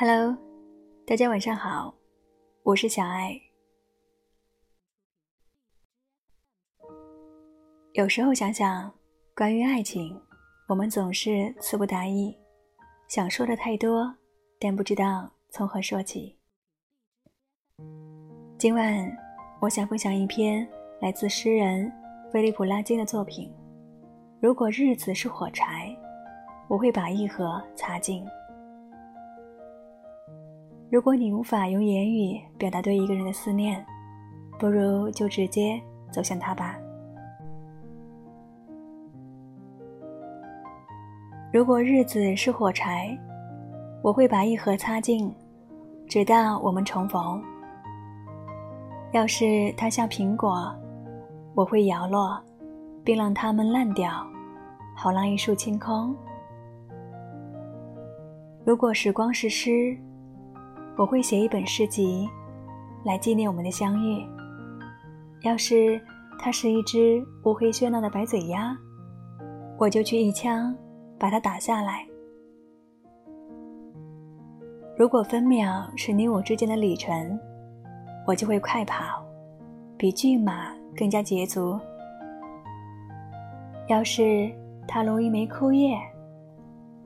Hello，大家晚上好，我是小爱。有时候想想，关于爱情，我们总是词不达意，想说的太多，但不知道从何说起。今晚，我想分享一篇来自诗人菲利普·拉金的作品。如果日子是火柴，我会把一盒擦净。如果你无法用言语表达对一个人的思念，不如就直接走向他吧。如果日子是火柴，我会把一盒擦净，直到我们重逢。要是它像苹果，我会摇落，并让它们烂掉，好让一树清空。如果时光是诗，我会写一本诗集，来纪念我们的相遇。要是它是一只乌黑喧闹的白嘴鸭，我就去一枪把它打下来。如果分秒是你我之间的里程，我就会快跑，比骏马更加捷足。要是它如一枚枯叶，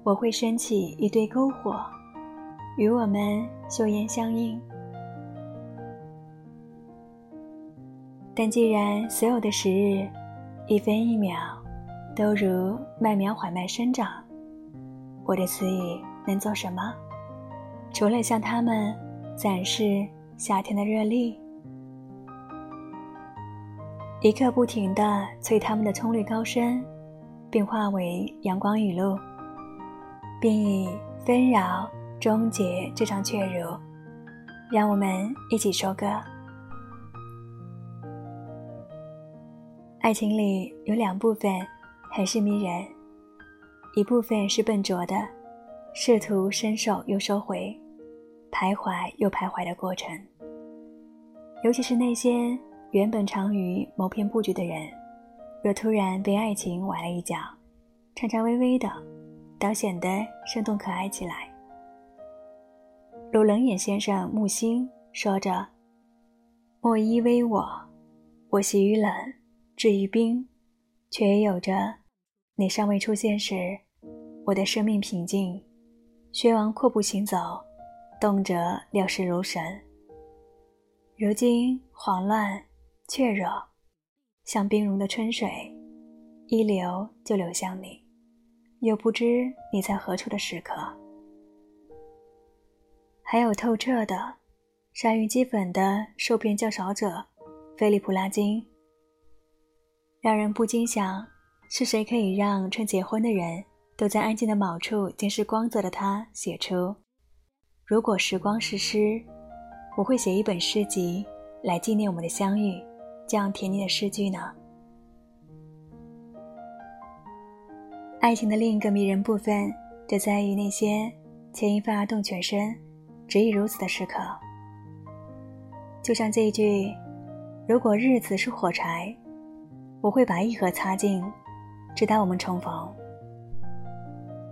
我会升起一堆篝火，与我们秀颜相映。但既然所有的时日，一分一秒，都如麦苗缓慢生长，我的词语能做什么？除了向他们展示。夏天的热力，一刻不停地催他们的葱绿高升，并化为阳光雨露，并以纷扰终结这场雀如。让我们一起收割。爱情里有两部分很是迷人，一部分是笨拙的，试图伸手又收回，徘徊又徘徊的过程。尤其是那些原本长于谋篇布局的人，若突然被爱情崴了一脚，颤颤巍巍的，倒显得生动可爱起来。如冷眼先生木心说着：“莫依偎我，我习于冷，至于冰，却也有着你尚未出现时，我的生命平静，薛王阔步行走，动辄料事如神。”如今慌乱、怯弱，像冰融的春水，一流就流向你，又不知你在何处的时刻。还有透彻的、善于积粉的受骗较少者，菲利普·拉金，让人不禁想：是谁可以让趁结婚的人都在安静的某处监视光泽的他写出？如果时光是诗。我会写一本诗集来纪念我们的相遇，这样甜腻的诗句呢？爱情的另一个迷人部分，就在于那些牵一发而动全身、只以如此的时刻。就像这一句：“如果日子是火柴，我会把一盒擦净，直到我们重逢。”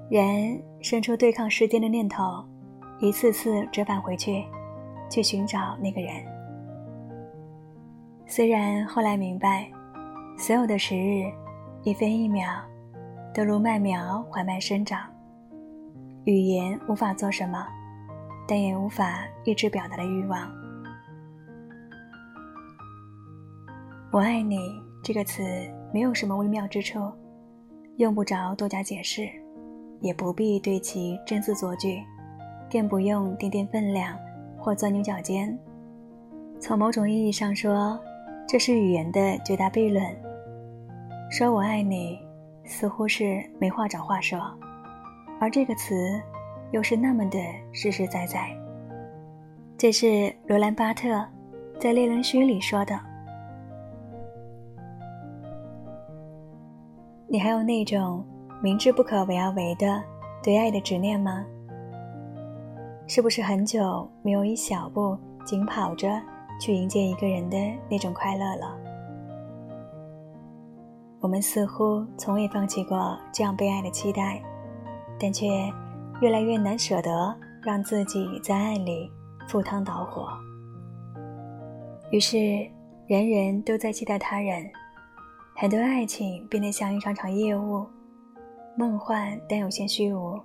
人生出对抗时间的念头，一次次折返回去。去寻找那个人。虽然后来明白，所有的时日，一分一秒，都如麦苗缓慢生长。语言无法做什么，但也无法抑制表达的欲望。我爱你这个词没有什么微妙之处，用不着多加解释，也不必对其斟字酌句，更不用掂掂分量。或钻牛角尖。从某种意义上说，这是语言的绝大悖论。说我爱你，似乎是没话找话说，而这个词，又是那么的实实在在。这是罗兰·巴特在《猎人须》里说的。你还有那种明知不可为而为的对爱的执念吗？是不是很久没有一小步紧跑着去迎接一个人的那种快乐了？我们似乎从未放弃过这样被爱的期待，但却越来越难舍得让自己在爱里赴汤蹈火。于是，人人都在期待他人，很多爱情变得像一场场业务，梦幻但有些虚无，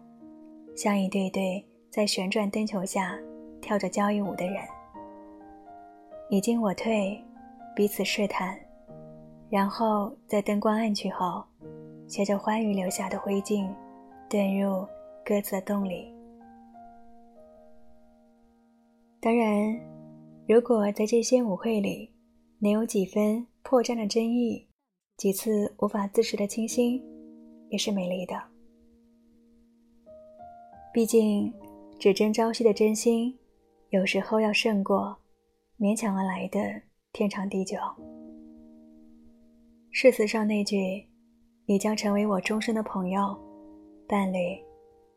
像一对对在旋转灯球下跳着交谊舞的人，你进我退，彼此试探，然后在灯光暗去后，携着欢愉留下的灰烬，遁入各自的洞里。当然，如果在这些舞会里能有几分破绽的真意，几次无法自持的倾心，也是美丽的。毕竟，只争朝夕的真心，有时候要胜过勉强而来的天长地久。誓词上那句“你将成为我终身的朋友、伴侣，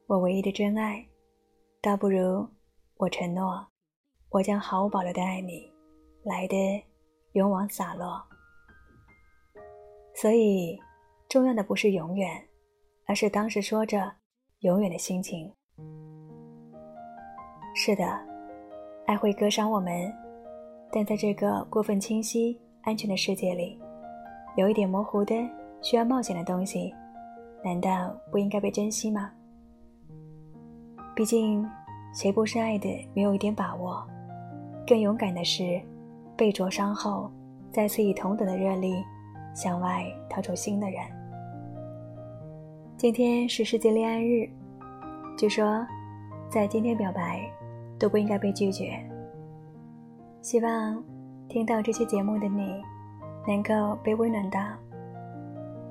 我唯一的真爱”，倒不如我承诺。我将毫无保留的爱你，来的勇往洒落。所以，重要的不是永远，而是当时说着永远的心情。是的，爱会割伤我们，但在这个过分清晰、安全的世界里，有一点模糊的、需要冒险的东西，难道不应该被珍惜吗？毕竟，谁不是爱的没有一点把握？更勇敢的是，被灼伤后，再次以同等的热力向外掏出新的人。今天是世界恋爱日，据说，在今天表白都不应该被拒绝。希望听到这期节目的你，能够被温暖到。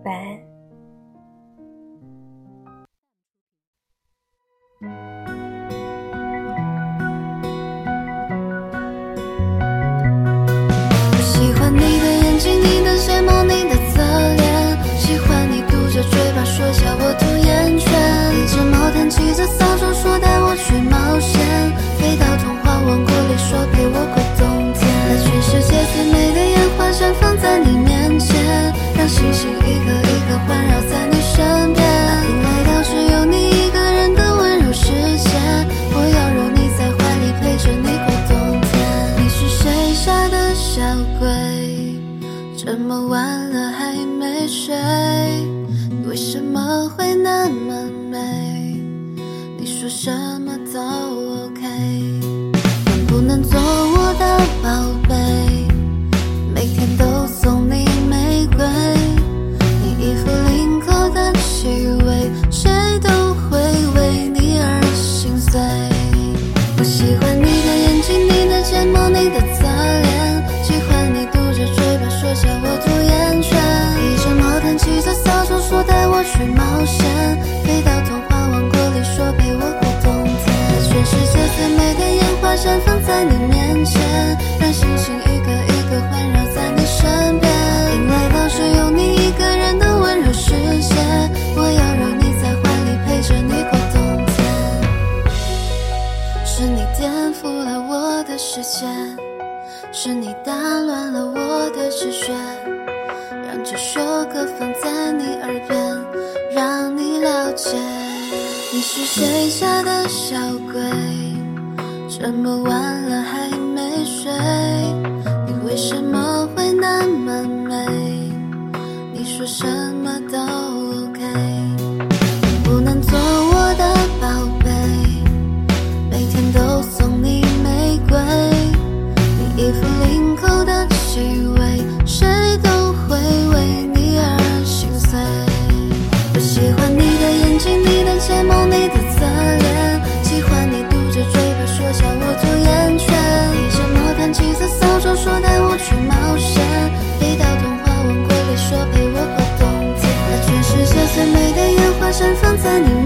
晚安。星星一颗一颗环绕在你身边欢迎来到只有你一个人的温柔世界我要揉你在怀里陪着你过冬天你是谁家的小鬼这么晚了还没睡为什么会那么美你说什么都 ok 笑我吐眼圈，一只毛毯骑着扫帚说带我去冒险，飞到童话王国里说陪我过冬天，全世界最美的烟花绽放在你面前。是你打乱了我的直觉，让这首歌放在你耳边，让你了解。你是谁家的小鬼？这么晚了还没睡，你为什么会那么美？你说什么都绽放在你